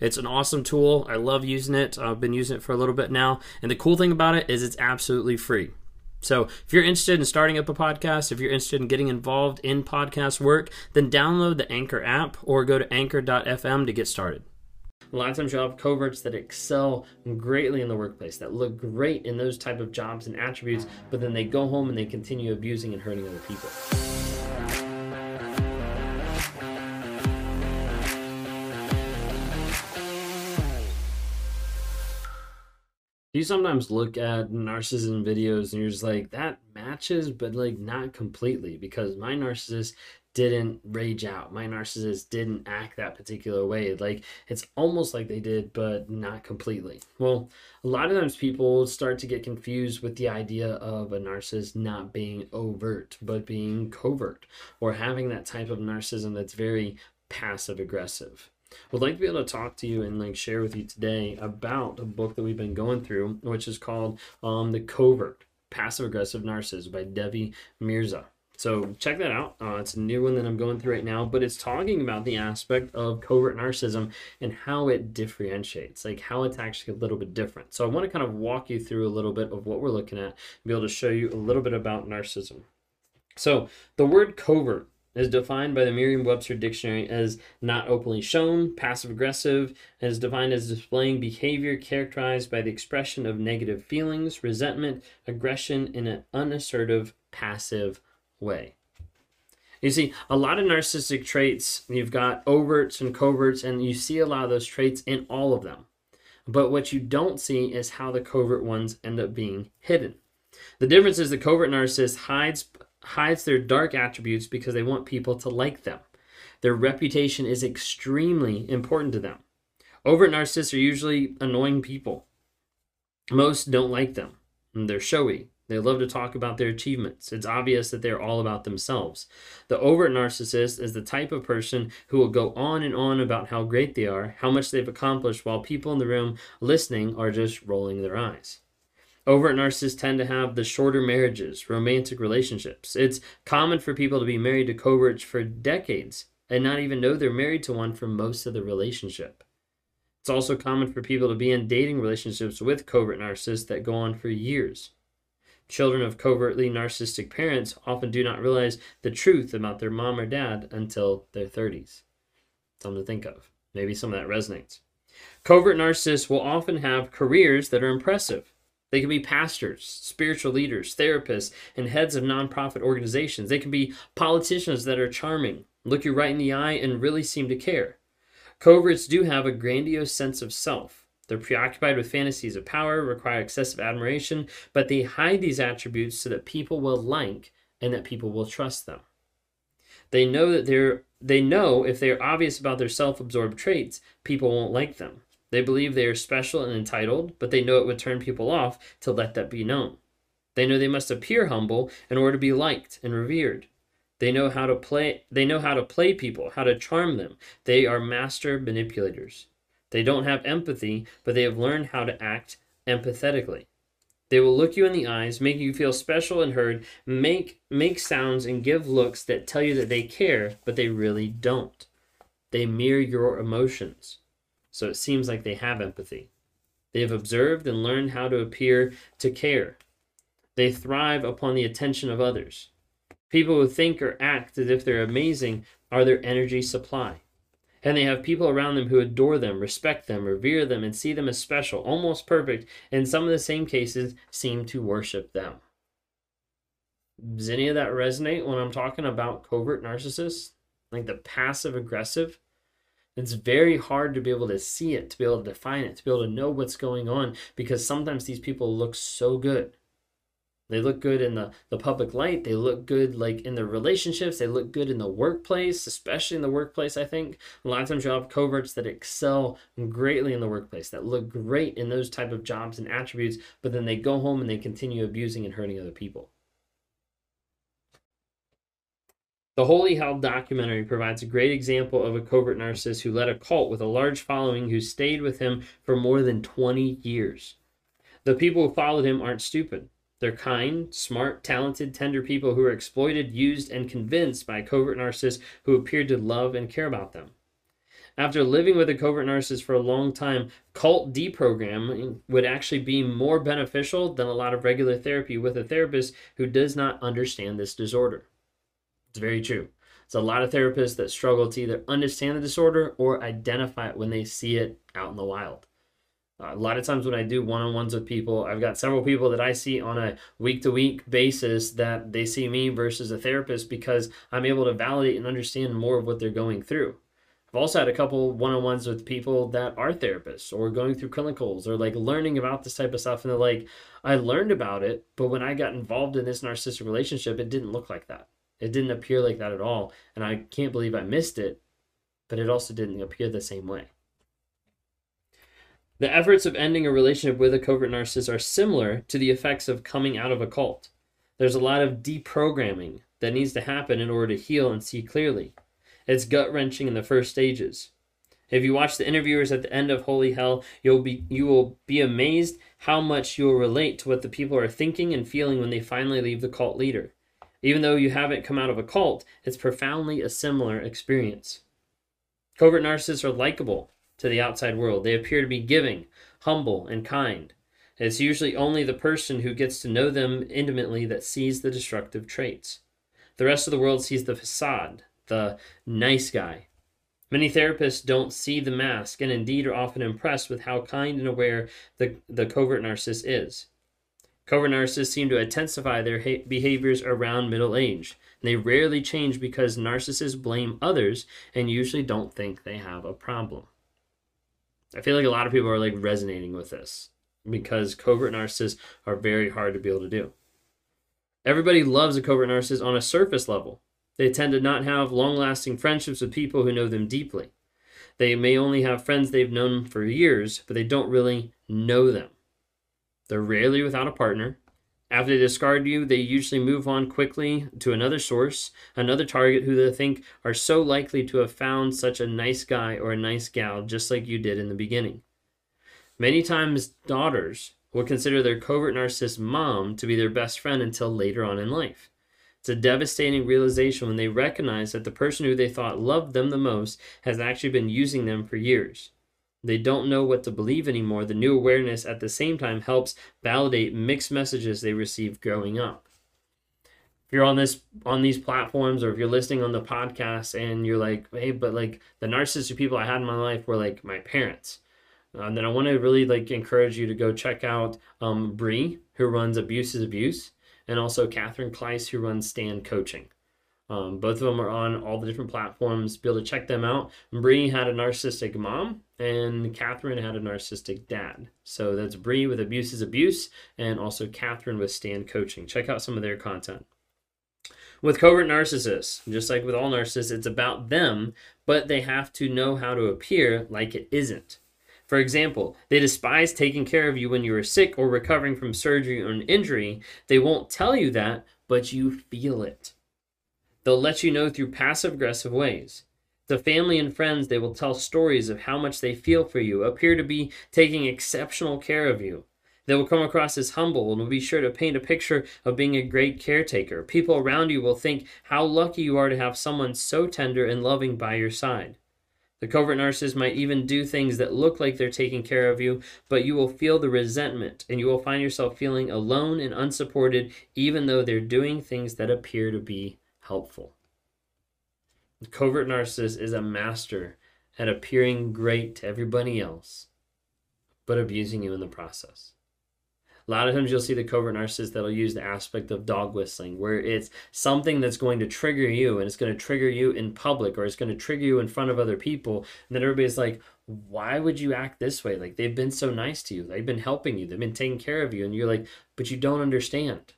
It's an awesome tool. I love using it. I've been using it for a little bit now. And the cool thing about it is it's absolutely free. So, if you're interested in starting up a podcast, if you're interested in getting involved in podcast work, then download the Anchor app or go to anchor.fm to get started. A lot of times you'll have coverts that excel greatly in the workplace, that look great in those type of jobs and attributes, but then they go home and they continue abusing and hurting other people. You sometimes look at narcissism videos and you're just like that matches but like not completely because my narcissist didn't rage out. My narcissist didn't act that particular way. Like it's almost like they did but not completely. Well a lot of times people start to get confused with the idea of a narcissist not being overt but being covert or having that type of narcissism that's very passive aggressive would like to be able to talk to you and like share with you today about a book that we've been going through, which is called um, The Covert Passive Aggressive Narcissist by Debbie Mirza. So check that out. Uh, it's a new one that I'm going through right now, but it's talking about the aspect of covert narcissism and how it differentiates, like how it's actually a little bit different. So I want to kind of walk you through a little bit of what we're looking at, be able to show you a little bit about narcissism. So the word covert is defined by the Merriam-Webster dictionary as not openly shown, passive aggressive, and is defined as displaying behavior characterized by the expression of negative feelings, resentment, aggression in an unassertive, passive way. You see, a lot of narcissistic traits, you've got overts and coverts, and you see a lot of those traits in all of them. But what you don't see is how the covert ones end up being hidden. The difference is the covert narcissist hides hides their dark attributes because they want people to like them. Their reputation is extremely important to them. Overt narcissists are usually annoying people. Most don't like them. They're showy. They love to talk about their achievements. It's obvious that they're all about themselves. The overt narcissist is the type of person who will go on and on about how great they are, how much they've accomplished, while people in the room listening are just rolling their eyes. Overt narcissists tend to have the shorter marriages, romantic relationships. It's common for people to be married to coverts for decades and not even know they're married to one for most of the relationship. It's also common for people to be in dating relationships with covert narcissists that go on for years. Children of covertly narcissistic parents often do not realize the truth about their mom or dad until their 30s. Something to think of. Maybe some of that resonates. Covert narcissists will often have careers that are impressive. They can be pastors, spiritual leaders, therapists, and heads of nonprofit organizations. They can be politicians that are charming, look you right in the eye, and really seem to care. Coverts do have a grandiose sense of self. They're preoccupied with fantasies of power, require excessive admiration, but they hide these attributes so that people will like and that people will trust them. They know that they're they know if they are obvious about their self-absorbed traits, people won't like them. They believe they are special and entitled, but they know it would turn people off to let that be known. They know they must appear humble in order to be liked and revered. They know how to play they know how to play people, how to charm them. They are master manipulators. They don't have empathy, but they have learned how to act empathetically. They will look you in the eyes, make you feel special and heard, make make sounds and give looks that tell you that they care, but they really don't. They mirror your emotions so it seems like they have empathy. They have observed and learned how to appear to care. They thrive upon the attention of others. People who think or act as if they're amazing are their energy supply. And they have people around them who adore them, respect them, revere them, and see them as special, almost perfect, and some of the same cases seem to worship them. Does any of that resonate when I'm talking about covert narcissists? Like the passive aggressive? It's very hard to be able to see it, to be able to define it, to be able to know what's going on because sometimes these people look so good. They look good in the, the public light. They look good like in their relationships. They look good in the workplace, especially in the workplace, I think. A lot of times you'll have coverts that excel greatly in the workplace, that look great in those type of jobs and attributes, but then they go home and they continue abusing and hurting other people. The Holy Hell documentary provides a great example of a covert narcissist who led a cult with a large following who stayed with him for more than 20 years. The people who followed him aren't stupid. They're kind, smart, talented, tender people who are exploited, used, and convinced by a covert narcissist who appeared to love and care about them. After living with a covert narcissist for a long time, cult deprogramming would actually be more beneficial than a lot of regular therapy with a therapist who does not understand this disorder. It's very true. It's a lot of therapists that struggle to either understand the disorder or identify it when they see it out in the wild. Uh, a lot of times when I do one on ones with people, I've got several people that I see on a week to week basis that they see me versus a therapist because I'm able to validate and understand more of what they're going through. I've also had a couple one on ones with people that are therapists or going through clinicals or like learning about this type of stuff. And they're like, I learned about it, but when I got involved in this narcissistic relationship, it didn't look like that. It didn't appear like that at all. And I can't believe I missed it, but it also didn't appear the same way. The efforts of ending a relationship with a covert narcissist are similar to the effects of coming out of a cult. There's a lot of deprogramming that needs to happen in order to heal and see clearly. It's gut wrenching in the first stages. If you watch the interviewers at the end of Holy Hell, you'll be you will be amazed how much you will relate to what the people are thinking and feeling when they finally leave the cult leader. Even though you haven't come out of a cult, it's profoundly a similar experience. Covert narcissists are likable to the outside world. They appear to be giving, humble, and kind. It's usually only the person who gets to know them intimately that sees the destructive traits. The rest of the world sees the facade, the nice guy. Many therapists don't see the mask and indeed are often impressed with how kind and aware the, the covert narcissist is. Covert narcissists seem to intensify their ha- behaviors around middle age. They rarely change because narcissists blame others and usually don't think they have a problem. I feel like a lot of people are like resonating with this because covert narcissists are very hard to be able to do. Everybody loves a covert narcissist on a surface level. They tend to not have long lasting friendships with people who know them deeply. They may only have friends they've known for years, but they don't really know them. They're rarely without a partner. After they discard you, they usually move on quickly to another source, another target who they think are so likely to have found such a nice guy or a nice gal just like you did in the beginning. Many times, daughters will consider their covert narcissist mom to be their best friend until later on in life. It's a devastating realization when they recognize that the person who they thought loved them the most has actually been using them for years. They don't know what to believe anymore. The new awareness at the same time helps validate mixed messages they received growing up. If you're on this on these platforms or if you're listening on the podcast and you're like, hey, but like the narcissistic people I had in my life were like my parents. Uh, then I want to really like encourage you to go check out um, Bree, who runs Abuse is Abuse, and also Catherine Kleiss, who runs Stand Coaching. Um, both of them are on all the different platforms. Be able to check them out. Bree had a narcissistic mom, and Catherine had a narcissistic dad. So that's Bree with Abuse is Abuse, and also Catherine with Stand Coaching. Check out some of their content. With covert narcissists, just like with all narcissists, it's about them, but they have to know how to appear like it isn't. For example, they despise taking care of you when you are sick or recovering from surgery or an injury. They won't tell you that, but you feel it. They'll let you know through passive aggressive ways. To family and friends, they will tell stories of how much they feel for you, appear to be taking exceptional care of you. They will come across as humble and will be sure to paint a picture of being a great caretaker. People around you will think how lucky you are to have someone so tender and loving by your side. The covert narcissist might even do things that look like they're taking care of you, but you will feel the resentment and you will find yourself feeling alone and unsupported, even though they're doing things that appear to be helpful. The covert narcissist is a master at appearing great to everybody else, but abusing you in the process. A lot of times you'll see the covert narcissist that'll use the aspect of dog whistling, where it's something that's going to trigger you and it's going to trigger you in public or it's going to trigger you in front of other people. And then everybody's like, why would you act this way? Like they've been so nice to you, they've been helping you, they've been taking care of you. And you're like, but you don't understand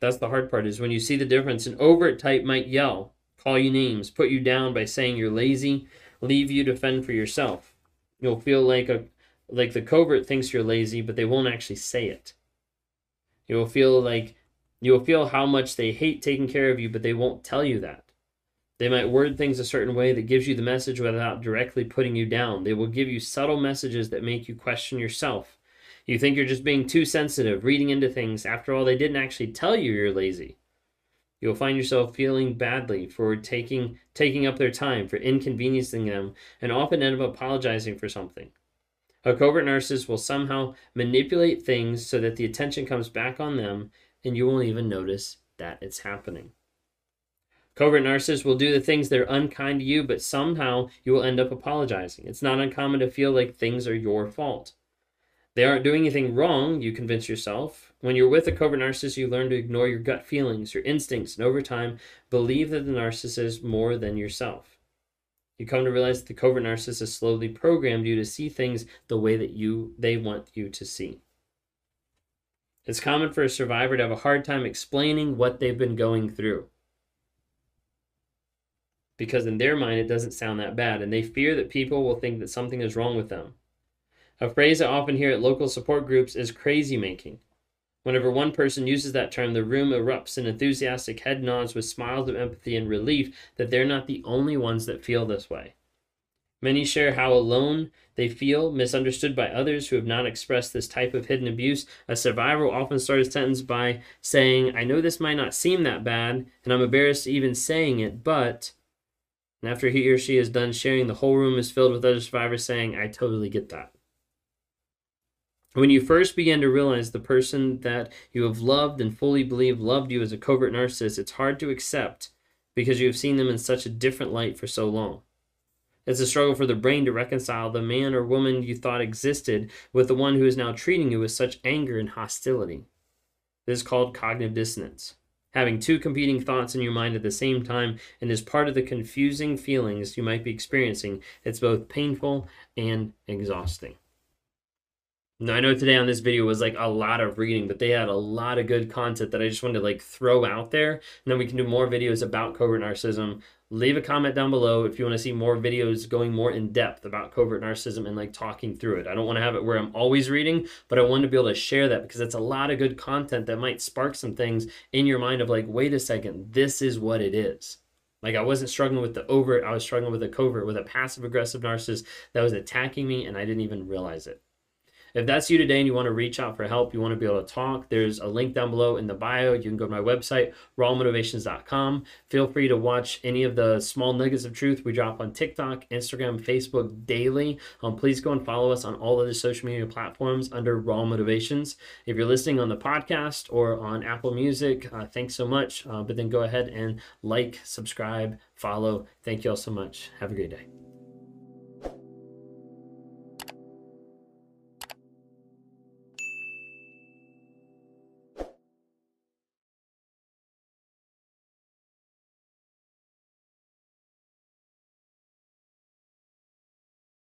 That's the hard part is when you see the difference. An overt type might yell, call you names, put you down by saying you're lazy, leave you to fend for yourself. You'll feel like a like the covert thinks you're lazy, but they won't actually say it. You'll feel like you'll feel how much they hate taking care of you, but they won't tell you that. They might word things a certain way that gives you the message without directly putting you down. They will give you subtle messages that make you question yourself. You think you're just being too sensitive, reading into things. After all, they didn't actually tell you you're lazy. You'll find yourself feeling badly for taking taking up their time, for inconveniencing them, and often end up apologizing for something. A covert narcissist will somehow manipulate things so that the attention comes back on them and you won't even notice that it's happening. Covert narcissists will do the things that are unkind to you, but somehow you will end up apologizing. It's not uncommon to feel like things are your fault. They aren't doing anything wrong, you convince yourself. When you're with a covert narcissist, you learn to ignore your gut feelings, your instincts, and over time, believe that the narcissist is more than yourself. You come to realize that the covert narcissist has slowly programmed you to see things the way that you they want you to see. It's common for a survivor to have a hard time explaining what they've been going through because in their mind it doesn't sound that bad, and they fear that people will think that something is wrong with them. A phrase I often hear at local support groups is crazy making. Whenever one person uses that term, the room erupts in enthusiastic head nods with smiles of empathy and relief that they're not the only ones that feel this way. Many share how alone they feel, misunderstood by others who have not expressed this type of hidden abuse. A survivor will often start a sentence by saying, I know this might not seem that bad, and I'm embarrassed even saying it, but and after he or she is done sharing, the whole room is filled with other survivors saying, I totally get that. When you first begin to realize the person that you have loved and fully believed loved you as a covert narcissist, it's hard to accept because you have seen them in such a different light for so long. It's a struggle for the brain to reconcile the man or woman you thought existed with the one who is now treating you with such anger and hostility. This is called cognitive dissonance having two competing thoughts in your mind at the same time and is part of the confusing feelings you might be experiencing. It's both painful and exhausting. Now, I know today on this video was like a lot of reading, but they had a lot of good content that I just wanted to like throw out there. And then we can do more videos about covert narcissism leave a comment down below if you want to see more videos going more in depth about covert narcissism and like talking through it. I don't want to have it where I'm always reading, but I want to be able to share that because it's a lot of good content that might spark some things in your mind of like, wait a second, this is what it is. Like I wasn't struggling with the overt, I was struggling with a covert, with a passive aggressive narcissist that was attacking me and I didn't even realize it. If that's you today and you want to reach out for help, you want to be able to talk, there's a link down below in the bio. You can go to my website, rawmotivations.com. Feel free to watch any of the small nuggets of truth we drop on TikTok, Instagram, Facebook daily. Um, please go and follow us on all of the social media platforms under Raw Motivations. If you're listening on the podcast or on Apple Music, uh, thanks so much. Uh, but then go ahead and like, subscribe, follow. Thank you all so much. Have a great day.